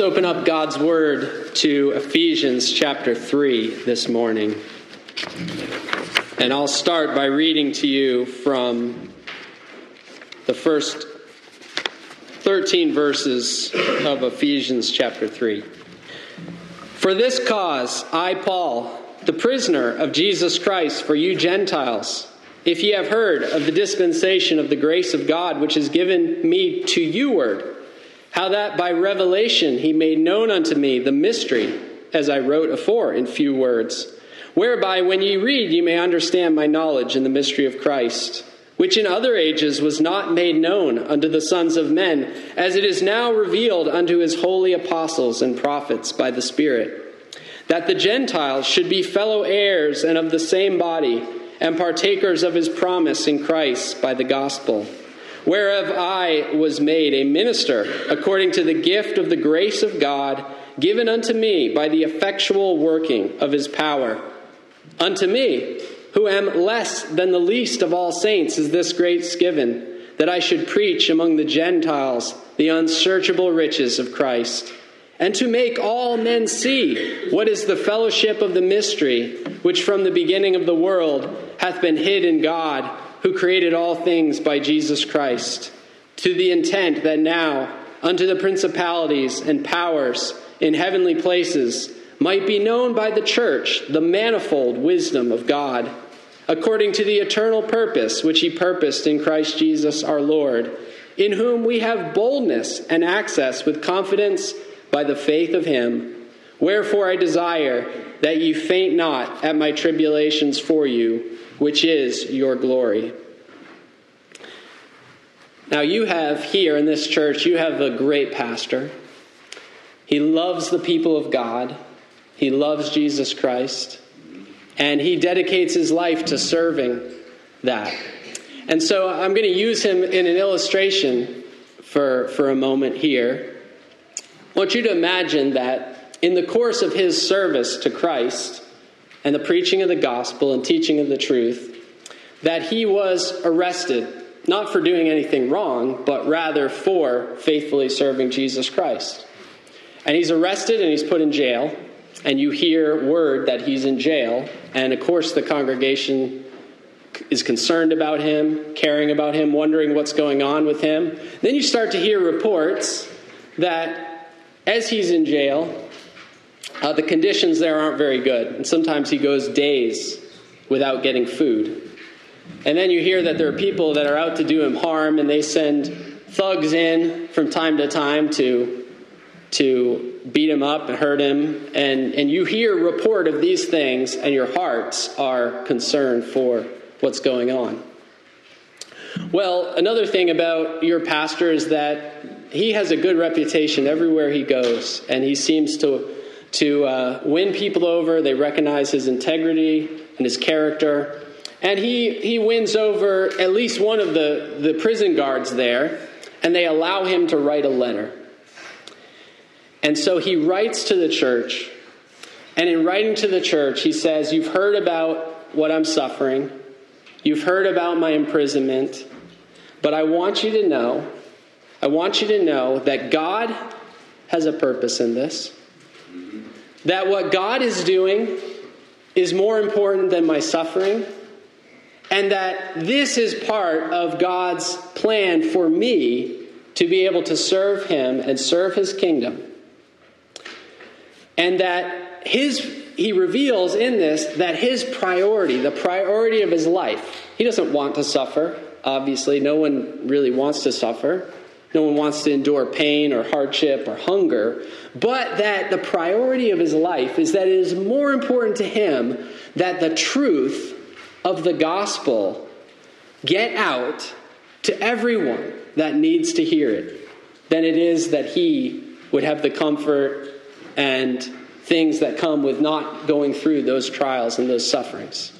Let's open up God's Word to Ephesians chapter 3 this morning. And I'll start by reading to you from the first 13 verses of Ephesians chapter 3. For this cause, I, Paul, the prisoner of Jesus Christ for you Gentiles, if ye have heard of the dispensation of the grace of God which is given me to you word, how that by revelation he made known unto me the mystery, as I wrote afore in few words, whereby when ye read ye may understand my knowledge in the mystery of Christ, which in other ages was not made known unto the sons of men, as it is now revealed unto his holy apostles and prophets by the Spirit, that the Gentiles should be fellow heirs and of the same body, and partakers of his promise in Christ by the gospel whereof I was made a minister according to the gift of the grace of God given unto me by the effectual working of his power. Unto me, who am less than the least of all saints, is this grace given, that I should preach among the Gentiles the unsearchable riches of Christ, and to make all men see what is the fellowship of the mystery, which from the beginning of the world hath been hid in God who created all things by Jesus Christ, to the intent that now unto the principalities and powers in heavenly places might be known by the church the manifold wisdom of God, according to the eternal purpose which he purposed in Christ Jesus our Lord, in whom we have boldness and access with confidence by the faith of him. Wherefore I desire that ye faint not at my tribulations for you which is your glory. Now, you have here in this church, you have a great pastor. He loves the people of God, he loves Jesus Christ, and he dedicates his life to serving that. And so I'm going to use him in an illustration for, for a moment here. I want you to imagine that in the course of his service to Christ, and the preaching of the gospel and teaching of the truth, that he was arrested, not for doing anything wrong, but rather for faithfully serving Jesus Christ. And he's arrested and he's put in jail, and you hear word that he's in jail, and of course the congregation is concerned about him, caring about him, wondering what's going on with him. Then you start to hear reports that as he's in jail, uh, the conditions there aren't very good. And sometimes he goes days without getting food. And then you hear that there are people that are out to do him harm, and they send thugs in from time to time to, to beat him up and hurt him. And, and you hear report of these things, and your hearts are concerned for what's going on. Well, another thing about your pastor is that he has a good reputation everywhere he goes, and he seems to to uh, win people over. They recognize his integrity and his character. And he, he wins over at least one of the, the prison guards there, and they allow him to write a letter. And so he writes to the church, and in writing to the church, he says, You've heard about what I'm suffering, you've heard about my imprisonment, but I want you to know, I want you to know that God has a purpose in this that what God is doing is more important than my suffering, and that this is part of God's plan for me to be able to serve Him and serve His kingdom. And that His, He reveals in this that His priority, the priority of His life, He doesn't want to suffer. Obviously, no one really wants to suffer. No one wants to endure pain or hardship or hunger, but that the priority of his life is that it is more important to him that the truth of the gospel get out to everyone that needs to hear it than it is that he would have the comfort and things that come with not going through those trials and those sufferings.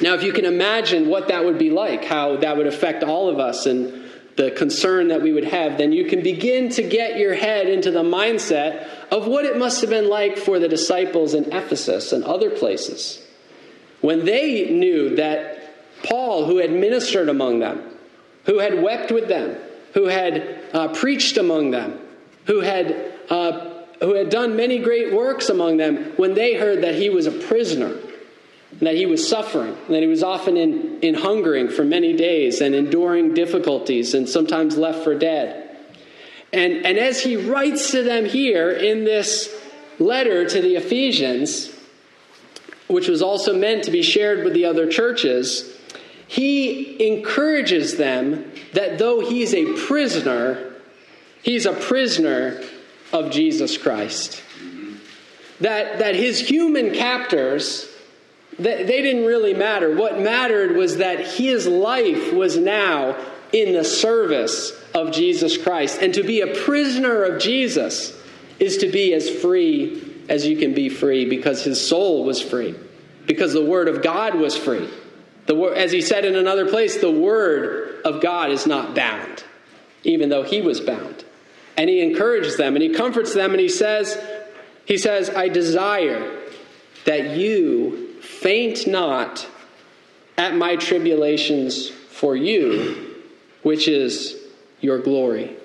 Now, if you can imagine what that would be like, how that would affect all of us and the concern that we would have, then you can begin to get your head into the mindset of what it must have been like for the disciples in Ephesus and other places. When they knew that Paul, who had ministered among them, who had wept with them, who had uh, preached among them, who had uh, who had done many great works among them, when they heard that he was a prisoner, that he was suffering, that he was often in, in hungering for many days and enduring difficulties and sometimes left for dead. And, and as he writes to them here in this letter to the Ephesians, which was also meant to be shared with the other churches, he encourages them that though he's a prisoner, he's a prisoner of Jesus Christ. That, that his human captors, they, they didn't really matter. What mattered was that his life was now in the service of Jesus Christ. And to be a prisoner of Jesus is to be as free as you can be free because his soul was free, because the word of God was free. The, as he said in another place, the word of God is not bound, even though he was bound. And he encourages them and he comforts them and he says, he says, I desire that you faint not at my tribulations for you, which is your glory.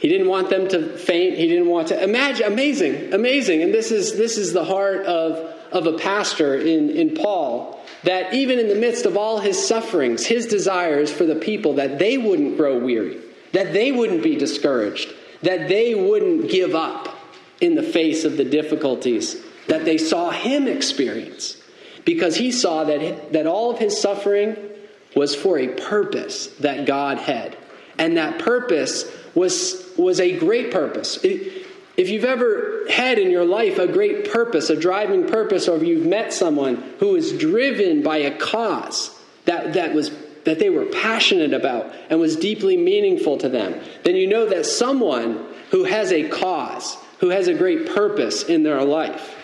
He didn't want them to faint. He didn't want to imagine amazing, amazing. And this is this is the heart of, of a pastor in, in Paul. That even in the midst of all his sufferings, his desires for the people that they wouldn't grow weary, that they wouldn't be discouraged, that they wouldn't give up in the face of the difficulties that they saw him experience. Because he saw that, that all of his suffering was for a purpose that God had. And that purpose was, was a great purpose. if you've ever had in your life a great purpose, a driving purpose, or if you've met someone who is driven by a cause that, that was that they were passionate about and was deeply meaningful to them, then you know that someone who has a cause, who has a great purpose in their life,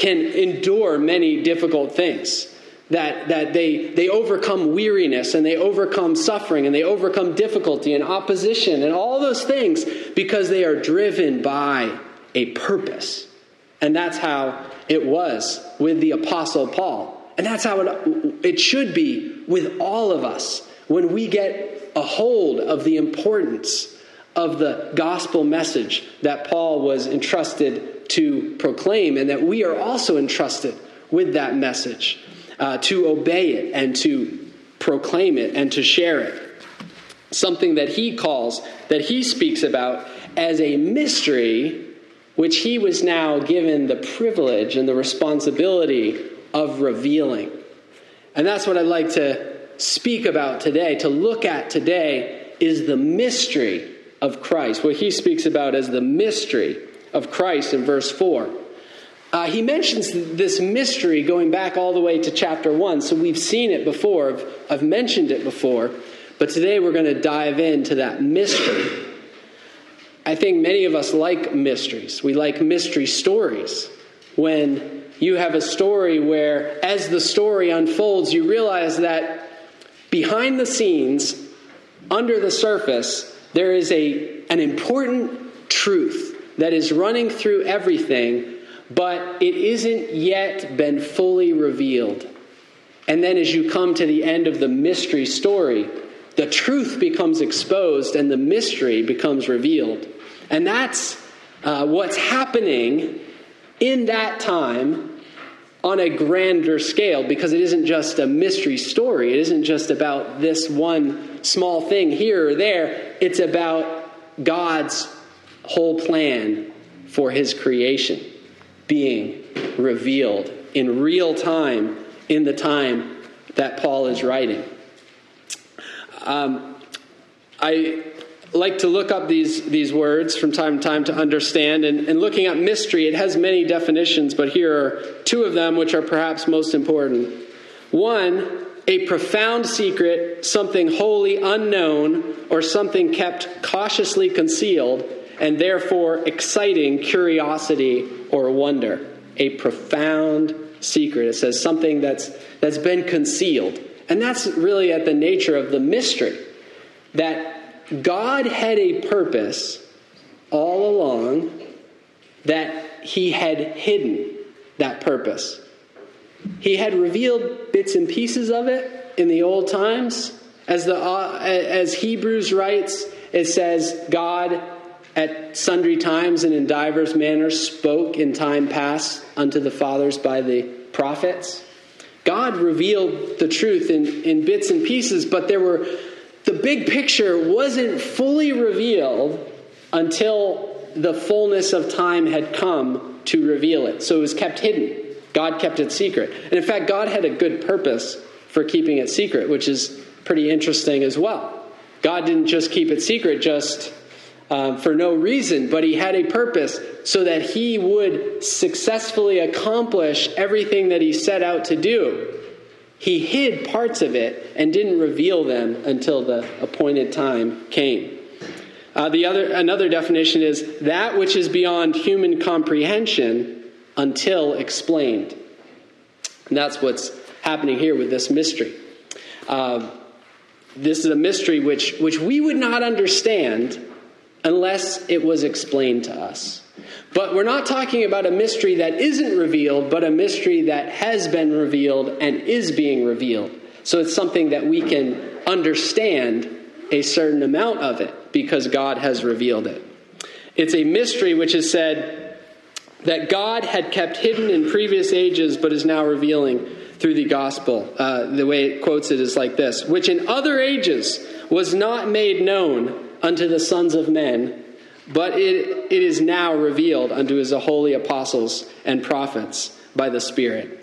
can endure many difficult things that, that they, they overcome weariness and they overcome suffering and they overcome difficulty and opposition and all those things because they are driven by a purpose. And that's how it was with the Apostle Paul. And that's how it, it should be with all of us when we get a hold of the importance of the gospel message that Paul was entrusted to proclaim and that we are also entrusted with that message uh, to obey it and to proclaim it and to share it. Something that he calls, that he speaks about as a mystery, which he was now given the privilege and the responsibility of revealing. And that's what I'd like to speak about today, to look at today, is the mystery of Christ. What he speaks about as the mystery of Christ in verse 4. Uh, he mentions this mystery going back all the way to chapter 1, so we've seen it before. I've, I've mentioned it before, but today we're going to dive into that mystery. I think many of us like mysteries. We like mystery stories. When you have a story where, as the story unfolds, you realize that behind the scenes, under the surface, there is a, an important truth that is running through everything but it isn't yet been fully revealed. And then as you come to the end of the mystery story, the truth becomes exposed and the mystery becomes revealed. And that's uh, what's happening in that time on a grander scale because it isn't just a mystery story. It isn't just about this one small thing here or there. It's about God's whole plan for his creation being revealed in real time in the time that Paul is writing. Um, I like to look up these, these words from time to time to understand. And, and looking at mystery, it has many definitions, but here are two of them which are perhaps most important. One, a profound secret, something wholly unknown, or something kept cautiously concealed and therefore exciting curiosity or wonder. A profound secret. It says something that's, that's been concealed. And that's really at the nature of the mystery that God had a purpose all along that he had hidden that purpose. He had revealed bits and pieces of it in the old times. As, the, uh, as Hebrews writes, it says, God at sundry times and in divers manners spoke in time past unto the fathers by the prophets. God revealed the truth in, in bits and pieces, but there were the big picture wasn't fully revealed until the fullness of time had come to reveal it. So it was kept hidden. God kept it secret. And in fact, God had a good purpose for keeping it secret, which is pretty interesting as well. God didn't just keep it secret just um, for no reason, but He had a purpose so that He would successfully accomplish everything that He set out to do. He hid parts of it and didn't reveal them until the appointed time came. Uh, the other, another definition is that which is beyond human comprehension until explained. And that's what's happening here with this mystery. Uh, this is a mystery which, which we would not understand unless it was explained to us. But we're not talking about a mystery that isn't revealed, but a mystery that has been revealed and is being revealed. So it's something that we can understand a certain amount of it because God has revealed it. It's a mystery which is said that God had kept hidden in previous ages but is now revealing through the gospel. Uh, the way it quotes it is like this which in other ages was not made known unto the sons of men, but it, it is now revealed unto his holy apostles and prophets by the Spirit.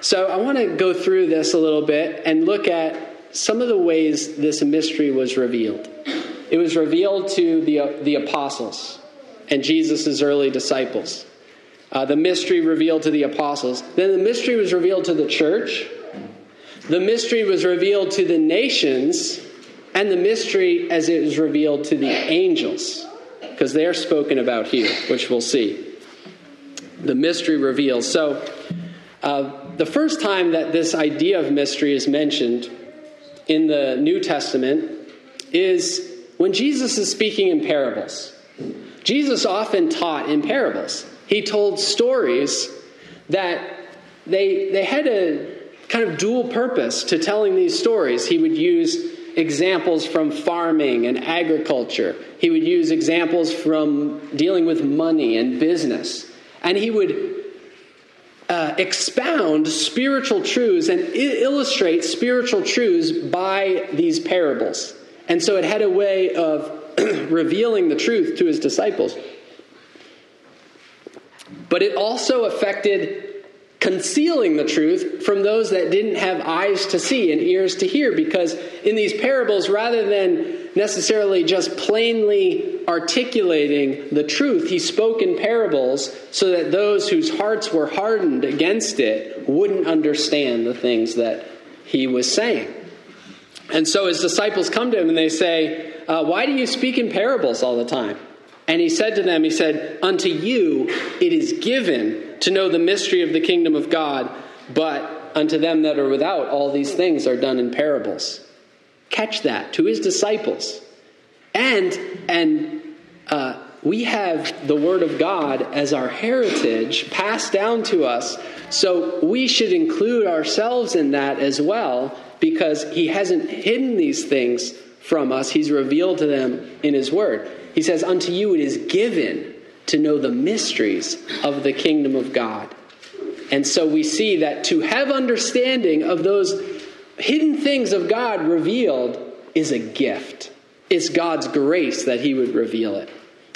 So I want to go through this a little bit and look at some of the ways this mystery was revealed. It was revealed to the, the apostles and Jesus' early disciples. Uh, the mystery revealed to the apostles. Then the mystery was revealed to the church. The mystery was revealed to the nations and the mystery as it is revealed to the angels, because they are spoken about here, which we'll see. The mystery reveals. So, uh, the first time that this idea of mystery is mentioned in the New Testament is when Jesus is speaking in parables. Jesus often taught in parables. He told stories that they, they had a kind of dual purpose to telling these stories. He would use examples from farming and agriculture. He would use examples from dealing with money and business. And he would uh, expound spiritual truths and illustrate spiritual truths by these parables. And so it had a way of revealing the truth to his disciples. But it also affected concealing the truth from those that didn't have eyes to see and ears to hear. Because in these parables, rather than necessarily just plainly articulating the truth, he spoke in parables so that those whose hearts were hardened against it wouldn't understand the things that he was saying. And so his disciples come to him and they say, uh, Why do you speak in parables all the time? And he said to them, He said, Unto you it is given to know the mystery of the kingdom of God, but unto them that are without, all these things are done in parables. Catch that to his disciples. And, and, uh, we have the Word of God as our heritage passed down to us. So we should include ourselves in that as well because He hasn't hidden these things from us. He's revealed to them in His Word. He says, Unto you it is given to know the mysteries of the kingdom of God. And so we see that to have understanding of those hidden things of God revealed is a gift. It's God's grace that He would reveal it.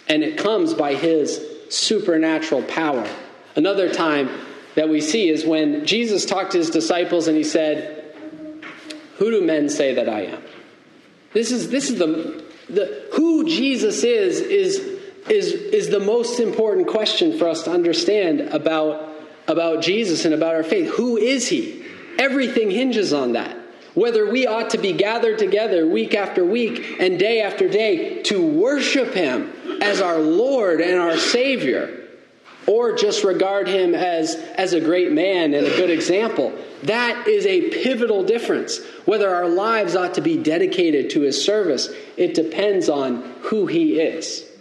And it comes by His supernatural power. Another time that we see is when Jesus talked to His disciples and He said, Who do men say that I am? This is, this is the, the who Jesus is, is is, is the most important question for us to understand about, about Jesus and about our faith. Who is he? Everything hinges on that. Whether we ought to be gathered together week after week and day after day to worship him as our Lord and our Savior, or just regard him as, as a great man and a good example. That is a pivotal difference. Whether our lives ought to be dedicated to his service, it depends on who he is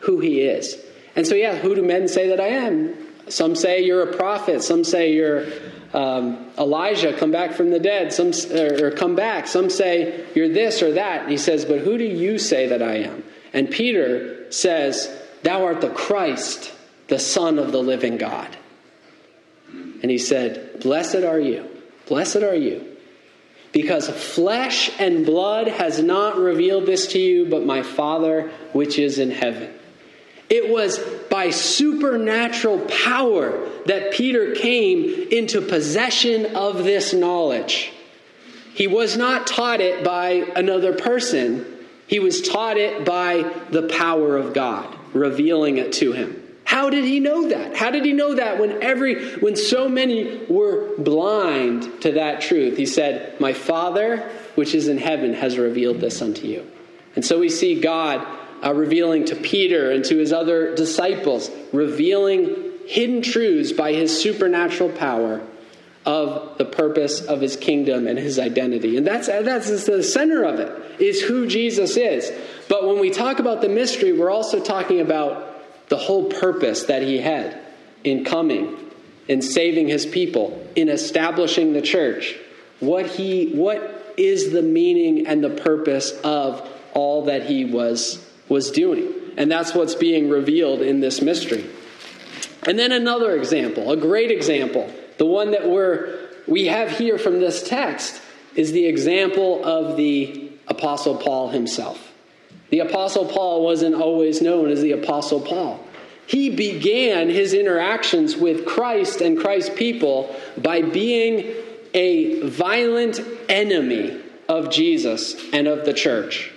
who he is. And so, yeah, who do men say that I am? Some say you're a prophet. Some say you're um, Elijah, come back from the dead. Some or come back. Some say you're this or that. And he says, but who do you say that I am? And Peter says, Thou art the Christ, the Son of the living God. And he said, Blessed are you, blessed are you, because flesh and blood has not revealed this to you, but my Father which is in heaven. It was by supernatural power that Peter came into possession of this knowledge. He was not taught it by another person, he was taught it by the power of God, revealing it to him. How did he know that? How did he know that when every when so many were blind to that truth? He said, "My Father, which is in heaven, has revealed this unto you." And so we see God uh, revealing to Peter and to his other disciples, revealing hidden truths by his supernatural power of the purpose of his kingdom and his identity. And that's, that's the center of it, is who Jesus is. But when we talk about the mystery, we're also talking about the whole purpose that he had in coming, in saving his people, in establishing the church. What he what is the meaning and the purpose of all that he was was doing. And that's what's being revealed in this mystery. And then another example, a great example, the one that we're, we have here from this text, is the example of the Apostle Paul himself. The Apostle Paul wasn't always known as the Apostle Paul. He began his interactions with Christ and Christ's people by being a violent enemy of Jesus and of the church.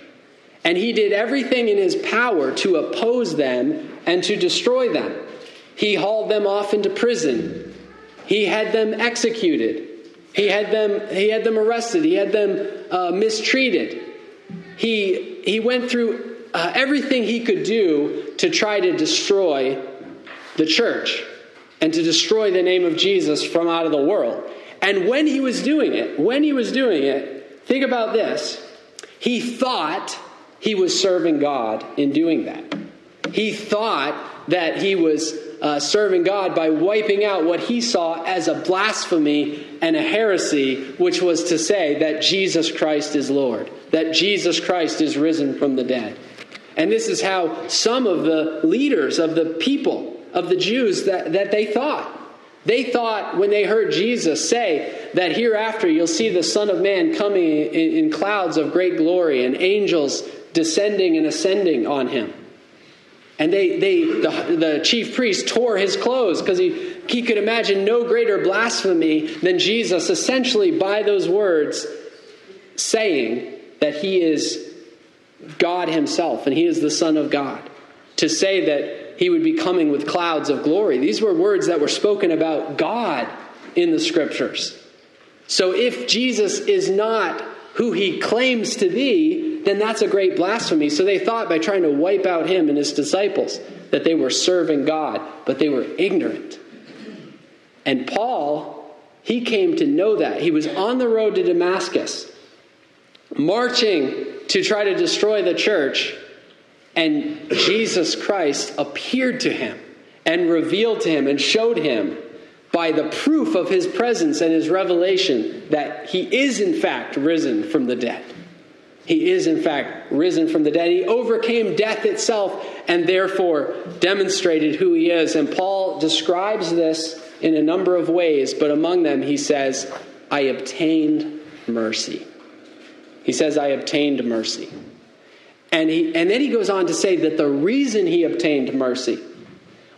And he did everything in his power to oppose them and to destroy them. He hauled them off into prison. He had them executed. He had them, he had them arrested. He had them uh, mistreated. He, he went through uh, everything he could do to try to destroy the church and to destroy the name of Jesus from out of the world. And when he was doing it, when he was doing it, think about this. He thought he was serving God in doing that. He thought that he was uh, serving God by wiping out what he saw as a blasphemy and a heresy, which was to say that Jesus Christ is Lord, that Jesus Christ is risen from the dead. And this is how some of the leaders of the people, of the Jews, that, that they thought. They thought when they heard Jesus say that hereafter you'll see the Son of Man coming in, in clouds of great glory and angels descending and ascending on him. And they, they the, the chief priest tore his clothes because he, he could imagine no greater blasphemy than Jesus, essentially by those words, saying that he is God himself and he is the Son of God. To say that he would be coming with clouds of glory. These were words that were spoken about God in the scriptures. So if Jesus is not who he claims to be, then that's a great blasphemy. So they thought by trying to wipe out him and his disciples that they were serving God, but they were ignorant. And Paul, he came to know that. He was on the road to Damascus, marching to try to destroy the church, and Jesus Christ appeared to him and revealed to him and showed him by the proof of his presence and his revelation that he is, in fact, risen from the dead. He is, in fact, risen from the dead. He overcame death itself and therefore demonstrated who he is. And Paul describes this in a number of ways, but among them, he says, I obtained mercy. He says, I obtained mercy. And, he, and then he goes on to say that the reason he obtained mercy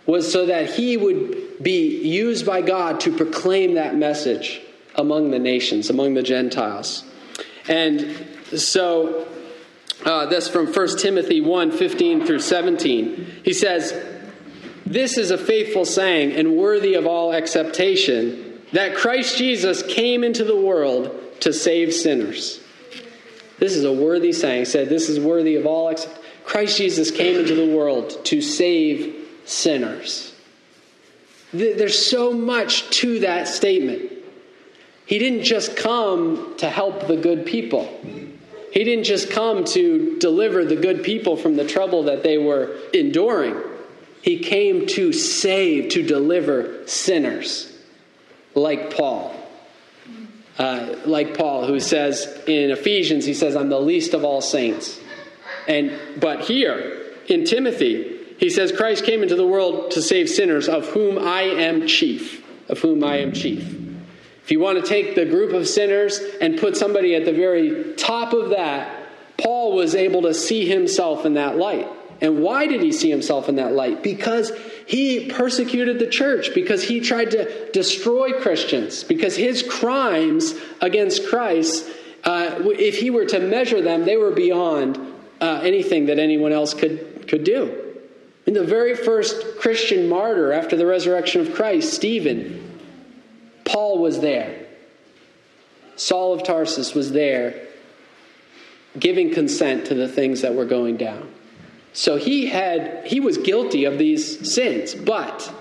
was so that he would be used by God to proclaim that message among the nations, among the Gentiles. And so, uh, that's from 1 Timothy 1 15 through 17. He says, This is a faithful saying and worthy of all acceptation that Christ Jesus came into the world to save sinners. This is a worthy saying. He said, This is worthy of all acceptation. Christ Jesus came into the world to save sinners. There's so much to that statement. He didn't just come to help the good people. He didn't just come to deliver the good people from the trouble that they were enduring. He came to save, to deliver sinners, like Paul. Uh, like Paul, who says in Ephesians, he says, I'm the least of all saints. And but here, in Timothy, he says, Christ came into the world to save sinners, of whom I am chief. Of whom I am chief. If you want to take the group of sinners and put somebody at the very top of that, Paul was able to see himself in that light. And why did he see himself in that light? Because he persecuted the church, because he tried to destroy Christians, because his crimes against Christ, uh, if he were to measure them, they were beyond uh, anything that anyone else could, could do. In the very first Christian martyr after the resurrection of Christ, Stephen, Paul was there. Saul of Tarsus was there, giving consent to the things that were going down. So he had he was guilty of these sins, but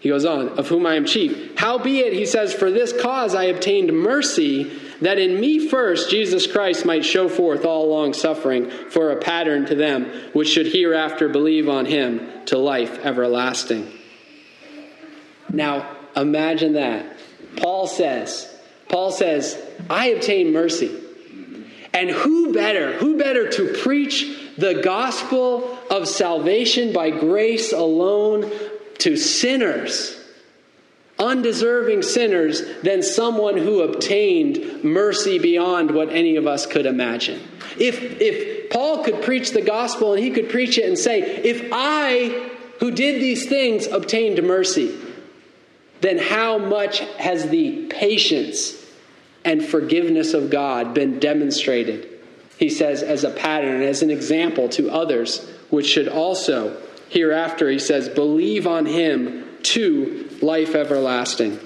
he goes on, of whom I am chief. Howbeit, he says, for this cause I obtained mercy, that in me first Jesus Christ might show forth all long suffering for a pattern to them which should hereafter believe on him to life everlasting. Now, imagine that. Paul says, Paul says, I obtained mercy. And who better, who better to preach the gospel of salvation by grace alone to sinners, undeserving sinners, than someone who obtained mercy beyond what any of us could imagine. If, if Paul could preach the gospel and he could preach it and say, If I, who did these things, obtained mercy, then how much has the patience and forgiveness of God been demonstrated he says, as a pattern, as an example to others, which should also, hereafter, he says, believe on him to life everlasting.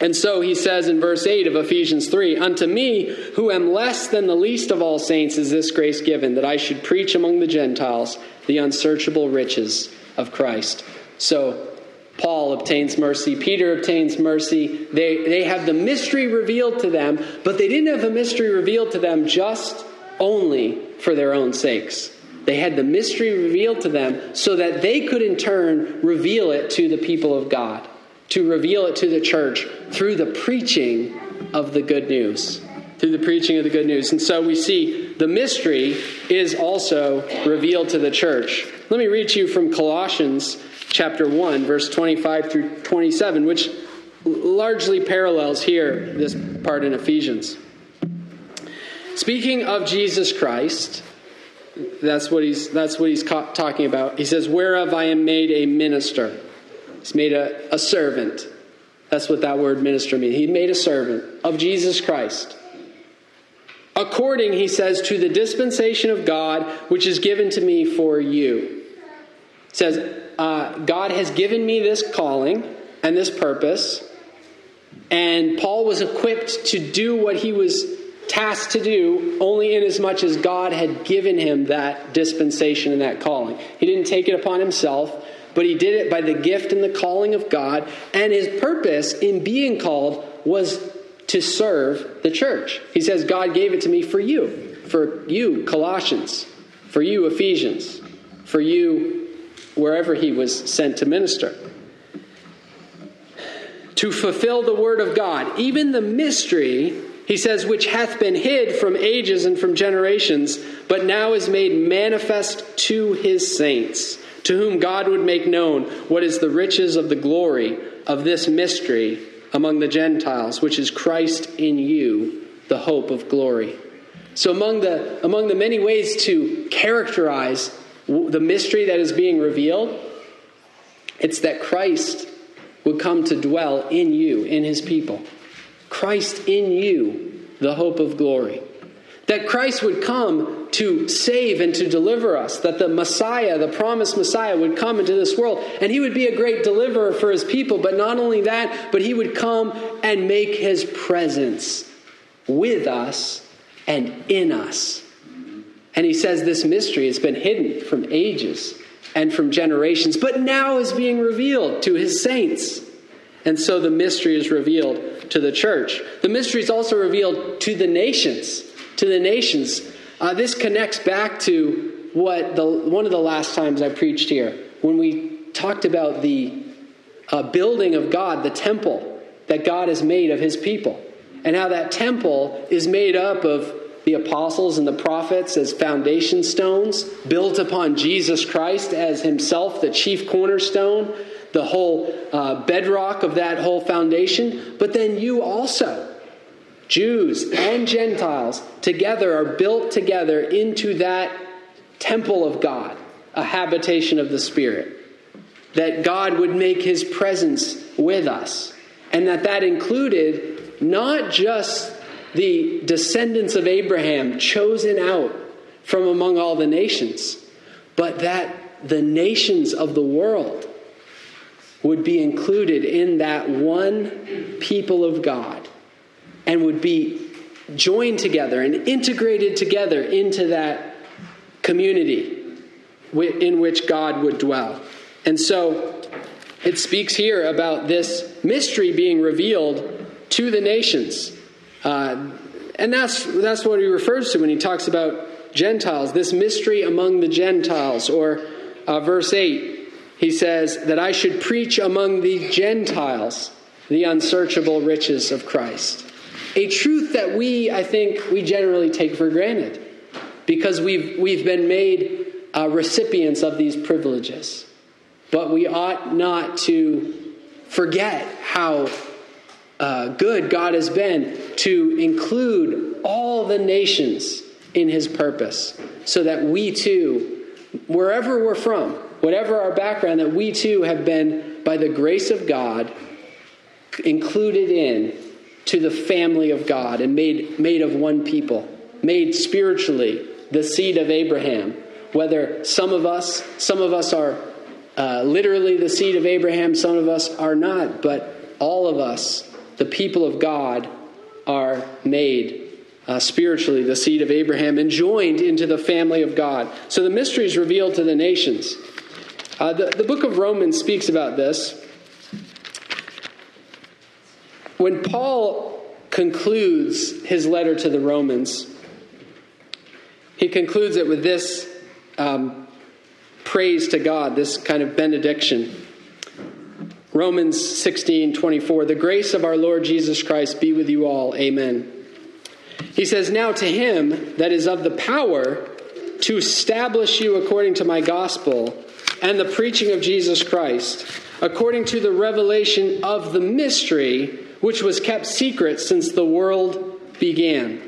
And so he says in verse 8 of Ephesians 3 Unto me, who am less than the least of all saints, is this grace given, that I should preach among the Gentiles the unsearchable riches of Christ. So Paul obtains mercy, Peter obtains mercy. They, they have the mystery revealed to them, but they didn't have a mystery revealed to them just only for their own sakes. They had the mystery revealed to them so that they could in turn reveal it to the people of God, to reveal it to the church through the preaching of the good news. Through the preaching of the good news. And so we see the mystery is also revealed to the church. Let me read to you from Colossians chapter 1, verse 25 through 27, which largely parallels here this part in Ephesians. Speaking of Jesus Christ, that's what he's, that's what he's talking about. He says, Whereof I am made a minister. He's made a, a servant. That's what that word minister means. He made a servant of Jesus Christ. According, he says, to the dispensation of God which is given to me for you. Says, uh, God has given me this calling and this purpose. And Paul was equipped to do what he was tasked to do only in as much as God had given him that dispensation and that calling. He didn't take it upon himself, but he did it by the gift and the calling of God. And his purpose in being called was to serve the church. He says, God gave it to me for you, for you, Colossians, for you, Ephesians, for you, wherever he was sent to minister. To fulfill the word of God, even the mystery he says, which hath been hid from ages and from generations, but now is made manifest to his saints, to whom God would make known what is the riches of the glory of this mystery among the Gentiles, which is Christ in you, the hope of glory. So, among the, among the many ways to characterize the mystery that is being revealed, it's that Christ would come to dwell in you, in his people. Christ in you, the hope of glory. That Christ would come to save and to deliver us, that the Messiah, the promised Messiah, would come into this world, and he would be a great deliverer for his people. But not only that, but he would come and make his presence with us and in us. And he says this mystery has been hidden from ages and from generations, but now is being revealed to his saints. And so the mystery is revealed to the church. The mystery is also revealed to the nations. To the nations. Uh, this connects back to what the, one of the last times I preached here, when we talked about the uh, building of God, the temple that God has made of his people, and how that temple is made up of the apostles and the prophets as foundation stones, built upon Jesus Christ as himself the chief cornerstone, the whole uh, bedrock of that whole foundation. But then you also, Jews and Gentiles, together are built together into that temple of God, a habitation of the Spirit. That God would make his presence with us. And that that included not just the descendants of Abraham chosen out from among all the nations, but that the nations of the world would be included in that one people of God and would be joined together and integrated together into that community in which God would dwell. And so it speaks here about this mystery being revealed to the nations. Uh, and that's, that's what he refers to when he talks about Gentiles, this mystery among the Gentiles. Or uh, verse 8, he says, That I should preach among the Gentiles the unsearchable riches of Christ. A truth that we, I think, we generally take for granted because we've, we've been made uh, recipients of these privileges. But we ought not to forget how uh, good God has been to include all the nations in his purpose so that we too, wherever we're from, whatever our background, that we too have been, by the grace of God, included in to the family of God and made, made of one people, made spiritually the seed of Abraham. Whether some of us, some of us are uh, literally the seed of Abraham, some of us are not, but all of us the people of God are made uh, spiritually the seed of Abraham and joined into the family of God. So the mystery is revealed to the nations. Uh, the, the book of Romans speaks about this. When Paul concludes his letter to the Romans, he concludes it with this um, praise to God, this kind of benediction. Romans 16, 24. The grace of our Lord Jesus Christ be with you all. Amen. He says, Now to him that is of the power to establish you according to my gospel and the preaching of Jesus Christ, according to the revelation of the mystery which was kept secret since the world began.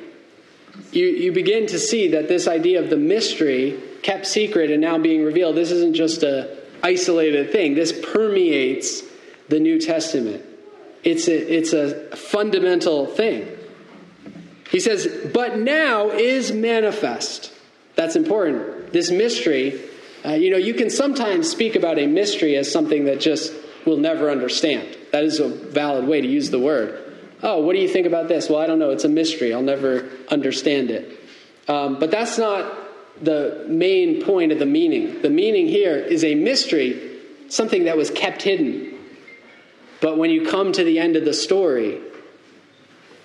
You, you begin to see that this idea of the mystery kept secret and now being revealed, this isn't just a isolated thing. This permeates the New Testament. It's a, it's a fundamental thing. He says, but now is manifest. That's important. This mystery, uh, you know, you can sometimes speak about a mystery as something that just we'll never understand. That is a valid way to use the word. Oh, what do you think about this? Well, I don't know. It's a mystery. I'll never understand it. Um, but that's not the main point of the meaning. The meaning here is a mystery, something that was kept hidden, but when you come to the end of the story,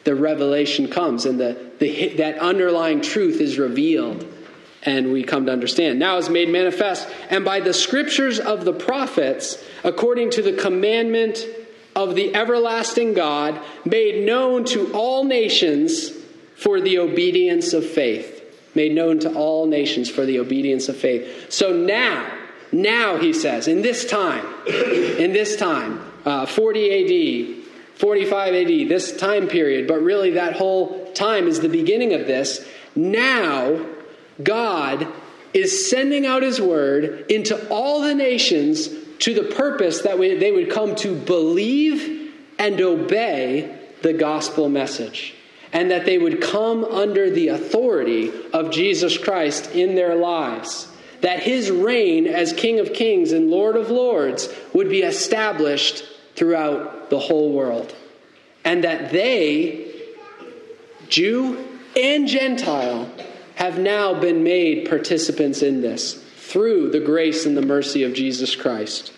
the revelation comes and the, the, that underlying truth is revealed and we come to understand. Now is made manifest, and by the scriptures of the prophets, according to the commandment of the everlasting God, made known to all nations for the obedience of faith. Made known to all nations for the obedience of faith. So now, now, he says, in this time, in this time, uh, 40 AD, 45 AD, this time period, but really that whole time is the beginning of this. Now, God is sending out his word into all the nations to the purpose that we, they would come to believe and obey the gospel message. And that they would come under the authority of Jesus Christ in their lives. That his reign as King of Kings and Lord of Lords would be established throughout the whole world. And that they, Jew and Gentile, have now been made participants in this through the grace and the mercy of Jesus Christ.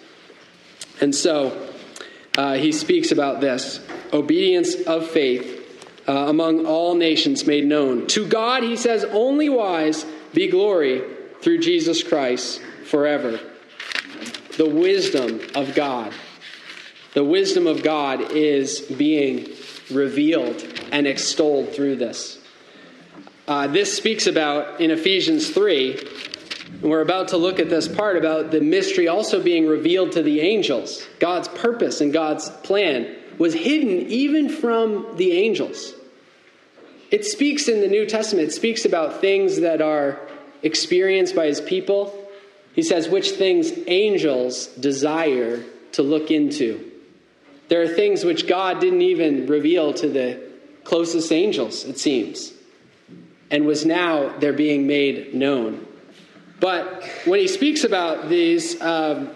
And so uh, he speaks about this obedience of faith uh, among all nations made known. To God, he says, only wise be glory through Jesus Christ forever. The wisdom of God the wisdom of God is being revealed and extolled through this. uh, this speaks about in Ephesians 3. And we're about to look at this part about the mystery also being revealed to the angels. God's purpose and God's plan was hidden even from the angels. It speaks in the New Testament, it speaks about things that are experienced by his people. He says, which things angels desire to look into. There are things which God didn't even reveal to the closest angels, it seems, and was now they're being made known. But when he speaks about these, um,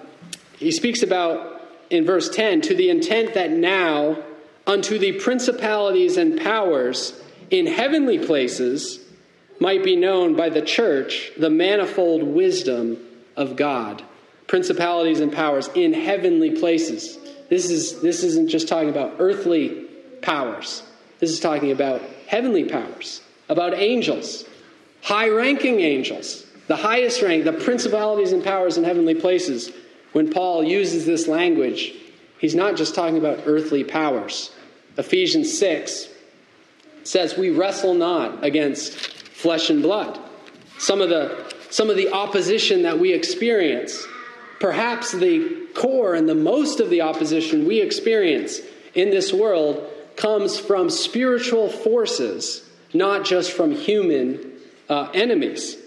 he speaks about in verse 10 to the intent that now unto the principalities and powers in heavenly places might be known by the church the manifold wisdom of God. Principalities and powers in heavenly places. This, is, this isn't just talking about earthly powers, this is talking about heavenly powers, about angels, high ranking angels, the highest rank, the principalities and powers in heavenly places. When Paul uses this language, he's not just talking about earthly powers. Ephesians 6 says, We wrestle not against flesh and blood. Some of the, some of the opposition that we experience, perhaps the core and the most of the opposition we experience in this world comes from spiritual forces, not just from human uh, enemies.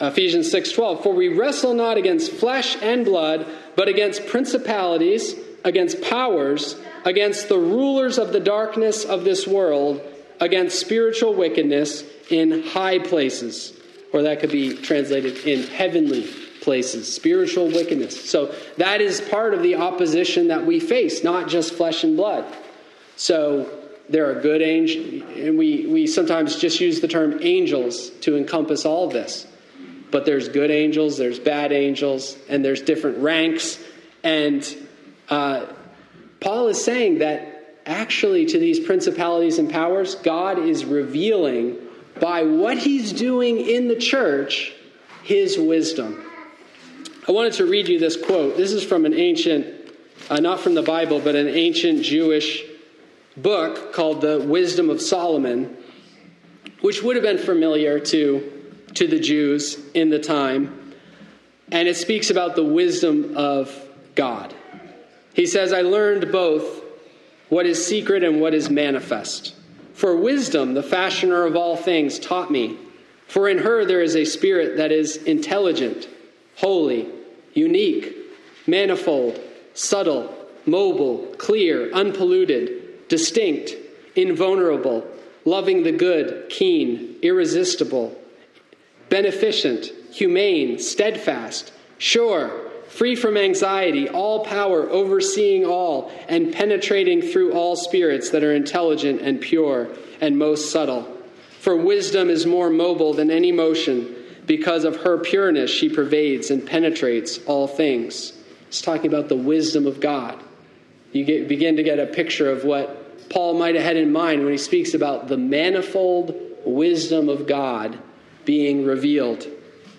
Ephesians 6:12 For we wrestle not against flesh and blood but against principalities against powers against the rulers of the darkness of this world against spiritual wickedness in high places or that could be translated in heavenly places spiritual wickedness so that is part of the opposition that we face not just flesh and blood so there are good angels and we, we sometimes just use the term angels to encompass all of this but there's good angels, there's bad angels, and there's different ranks. And uh, Paul is saying that actually, to these principalities and powers, God is revealing by what he's doing in the church his wisdom. I wanted to read you this quote. This is from an ancient, uh, not from the Bible, but an ancient Jewish book called The Wisdom of Solomon, which would have been familiar to to the Jews in the time, and it speaks about the wisdom of God. He says, I learned both what is secret and what is manifest. For wisdom, the fashioner of all things, taught me. For in her there is a spirit that is intelligent, holy, unique, manifold, subtle, mobile, clear, unpolluted, distinct, invulnerable, loving the good, keen, irresistible beneficent, humane, steadfast, sure, free from anxiety, all power, overseeing all, and penetrating through all spirits that are intelligent and pure and most subtle. For wisdom is more mobile than any motion. Because of her pureness, she pervades and penetrates all things. It's talking about the wisdom of God. You get, begin to get a picture of what Paul might have had in mind when he speaks about the manifold wisdom of God being revealed.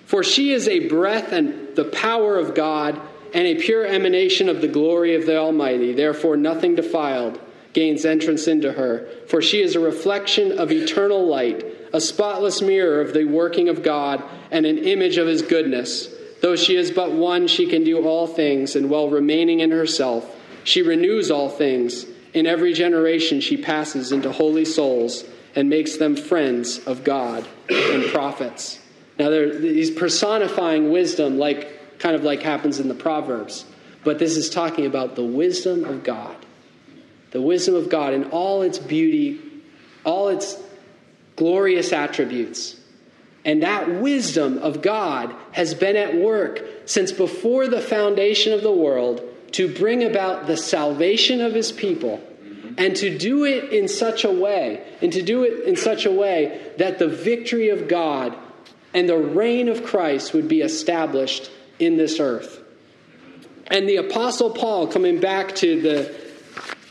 For she is a breath and the power of God and a pure emanation of the glory of the Almighty. Therefore, nothing defiled gains entrance into her. For she is a reflection of eternal light, a spotless mirror of the working of God, and an image of his goodness. Though she is but one, she can do all things, and while remaining in herself, she renews all things. In every generation, she passes into holy souls and makes them friends of God and prophets. Now, he's personifying wisdom like kind of like happens in the Proverbs, but this is talking about the wisdom of God. The wisdom of God in all its beauty, all its glorious attributes. And that wisdom of God has been at work since before the foundation of the world to bring about the salvation of his people and to do it in such a way, and to do it in such a way that the victory of God and the reign of Christ would be established in this earth. And the Apostle Paul, coming back to the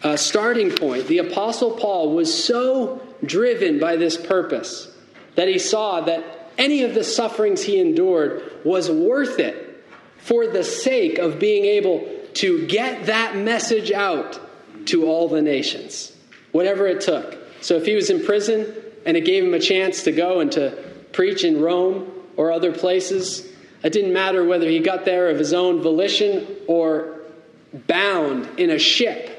uh, starting point, the Apostle Paul was so driven by this purpose that he saw that any of the sufferings he endured was worth it for the sake of being able to get that message out to all the nations, whatever it took. So if he was in prison and it gave him a chance to go and to preach in Rome or other places. It didn't matter whether he got there of his own volition or bound in a ship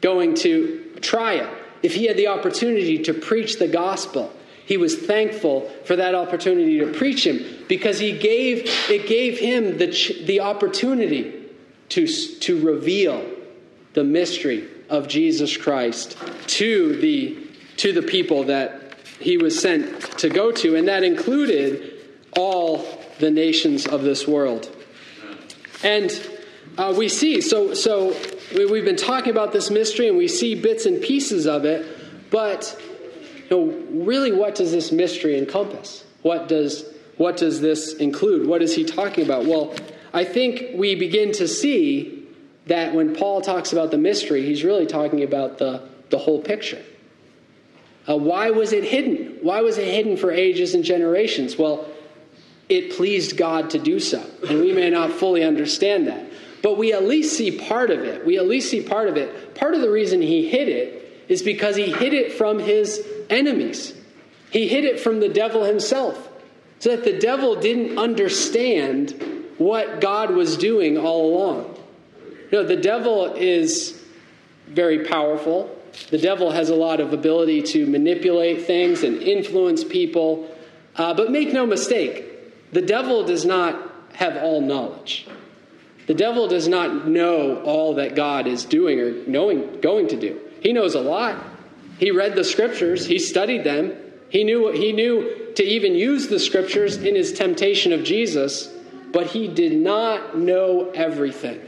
going to try it. If he had the opportunity to preach the gospel, he was thankful for that opportunity to preach him because he gave it gave him the, the opportunity to, to reveal the mystery of Jesus Christ to the to the people that he was sent to go to and that included all the nations of this world. And uh, we see, so, so we've been talking about this mystery and we see bits and pieces of it, but you know, really, what does this mystery encompass? What does, what does this include? What is he talking about? Well, I think we begin to see that when Paul talks about the mystery, he's really talking about the, the whole picture. Uh, why was it hidden? Why was it hidden for ages and generations? Well, it pleased God to do so. And we may not fully understand that. But we at least see part of it. We at least see part of it. Part of the reason he hid it is because he hid it from his enemies. He hid it from the devil himself. So that the devil didn't understand what God was doing all along. You know, the devil is very powerful. The devil has a lot of ability to manipulate things and influence people. Uh, but make no mistake, the devil does not have all knowledge. The devil does not know all that God is doing or knowing, going to do. He knows a lot. He read the scriptures, he studied them. He knew, he knew to even use the scriptures in his temptation of Jesus, but he did not know everything.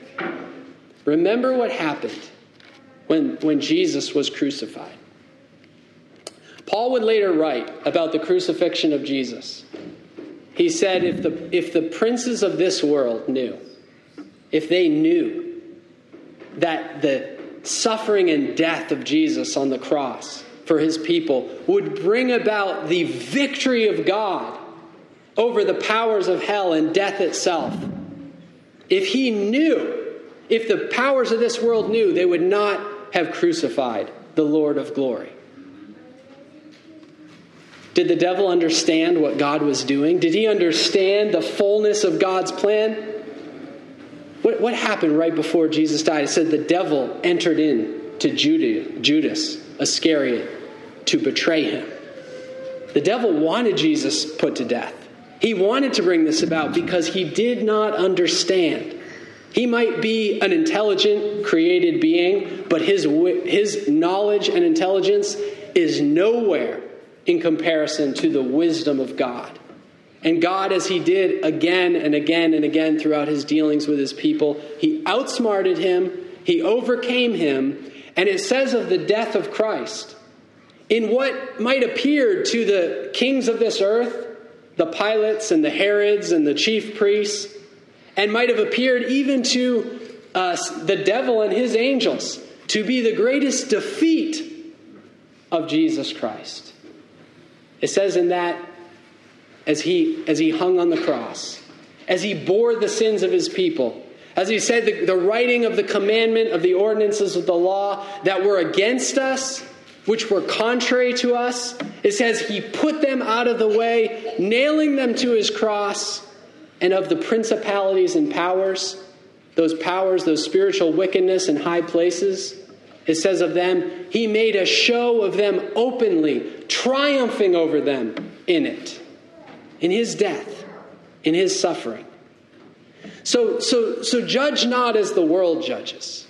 Remember what happened when, when Jesus was crucified. Paul would later write about the crucifixion of Jesus. He said, if the, if the princes of this world knew, if they knew that the suffering and death of Jesus on the cross for his people would bring about the victory of God over the powers of hell and death itself, if he knew, if the powers of this world knew, they would not have crucified the Lord of glory. Did the devil understand what God was doing? Did he understand the fullness of God's plan? What, what happened right before Jesus died? It said the devil entered in to Judas Iscariot to betray him. The devil wanted Jesus put to death. He wanted to bring this about because he did not understand. He might be an intelligent, created being, but his, his knowledge and intelligence is nowhere in comparison to the wisdom of God. And God, as he did again and again and again throughout his dealings with his people, he outsmarted him, he overcame him, and it says of the death of Christ, in what might appear to the kings of this earth, the Pilates and the Herods and the chief priests, and might have appeared even to us, the devil and his angels, to be the greatest defeat of Jesus Christ. It says in that as he as he hung on the cross, as he bore the sins of his people, as he said the, the writing of the commandment of the ordinances of the law that were against us, which were contrary to us, it says he put them out of the way, nailing them to his cross, and of the principalities and powers, those powers, those spiritual wickedness in high places it says of them, he made a show of them openly, triumphing over them in it, in his death, in his suffering. So, so, so judge not as the world judges.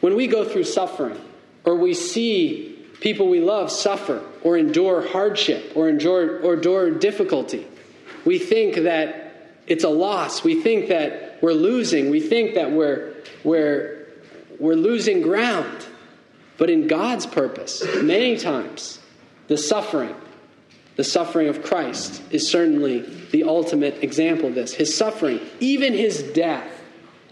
When we go through suffering, or we see people we love suffer, or endure hardship, or endure, or endure difficulty, we think that it's a loss. We think that we're losing. We think that we're, we're, we're losing ground. But in God's purpose, many times, the suffering, the suffering of Christ, is certainly the ultimate example of this. His suffering, even his death,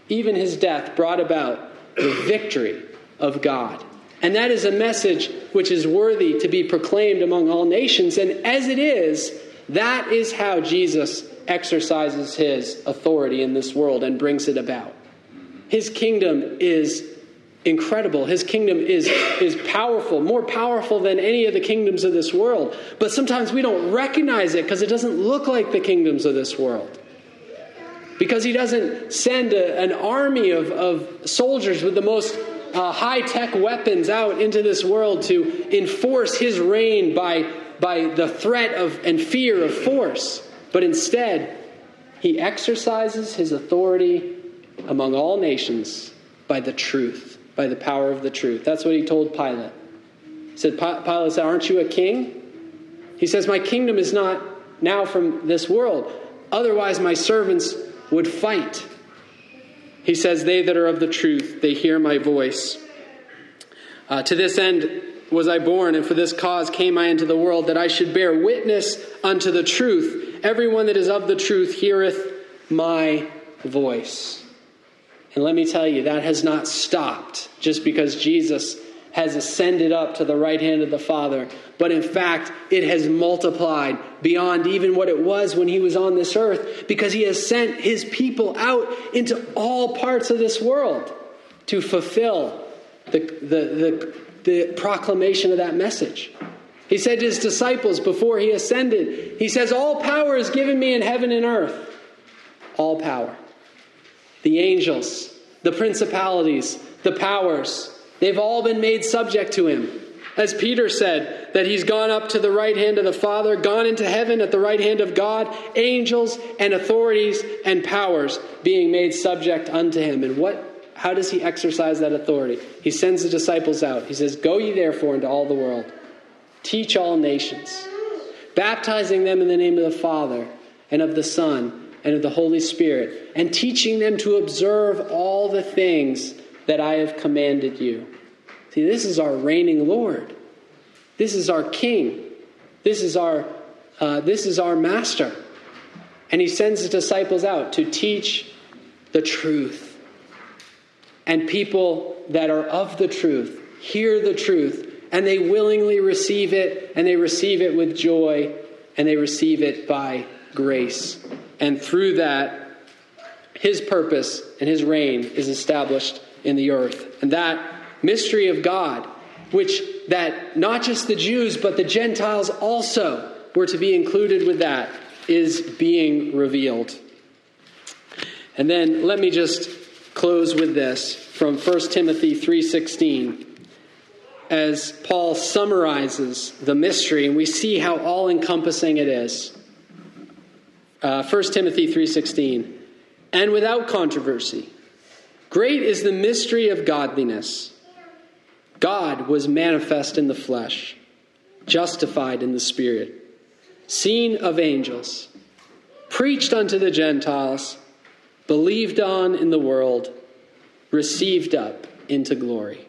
even his death brought about the victory of God. And that is a message which is worthy to be proclaimed among all nations. And as it is, that is how Jesus exercises his authority in this world and brings it about. His kingdom is incredible. His kingdom is, is powerful, more powerful than any of the kingdoms of this world. But sometimes we don't recognize it because it doesn't look like the kingdoms of this world. Because he doesn't send a, an army of, of soldiers with the most uh, high tech weapons out into this world to enforce his reign by, by the threat of and fear of force. But instead, he exercises his authority among all nations by the truth, by the power of the truth. That's what he told Pilate. He said, Pilate said, Aren't you a king? He says, My kingdom is not now from this world. Otherwise, my servants would fight. He says, They that are of the truth, they hear my voice. Uh, to this end was I born, and for this cause came I into the world, that I should bear witness unto the truth. Everyone that is of the truth heareth my voice. And let me tell you, that has not stopped just because Jesus has ascended up to the right hand of the Father. But in fact, it has multiplied beyond even what it was when he was on this earth because he has sent his people out into all parts of this world to fulfill the, the, the, the proclamation of that message. He said to his disciples before he ascended, He says, All power is given me in heaven and earth. All power. The angels, the principalities, the powers, they've all been made subject to him. As Peter said, that he's gone up to the right hand of the Father, gone into heaven at the right hand of God, angels and authorities and powers being made subject unto him. And what how does he exercise that authority? He sends the disciples out. He says, Go ye therefore into all the world, teach all nations, baptizing them in the name of the Father and of the Son and of the Holy Spirit, and teaching them to observe all the things that I have commanded you. See, this is our reigning Lord. This is our King. This is our, uh, this is our Master. And he sends his disciples out to teach the truth. And people that are of the truth hear the truth and they willingly receive it and they receive it with joy and they receive it by grace. And through that, his purpose and his reign is established in the earth. And that mystery of God, which that not just the Jews, but the Gentiles also were to be included with that, is being revealed. And then let me just close with this from 1 Timothy 3:16 as Paul summarizes the mystery and we see how all encompassing it is. Uh, 1 Timothy 3:16 and without controversy great is the mystery of godliness God was manifest in the flesh, justified in the Spirit, seen of angels, preached unto the Gentiles, believed on in the world, received up into glory.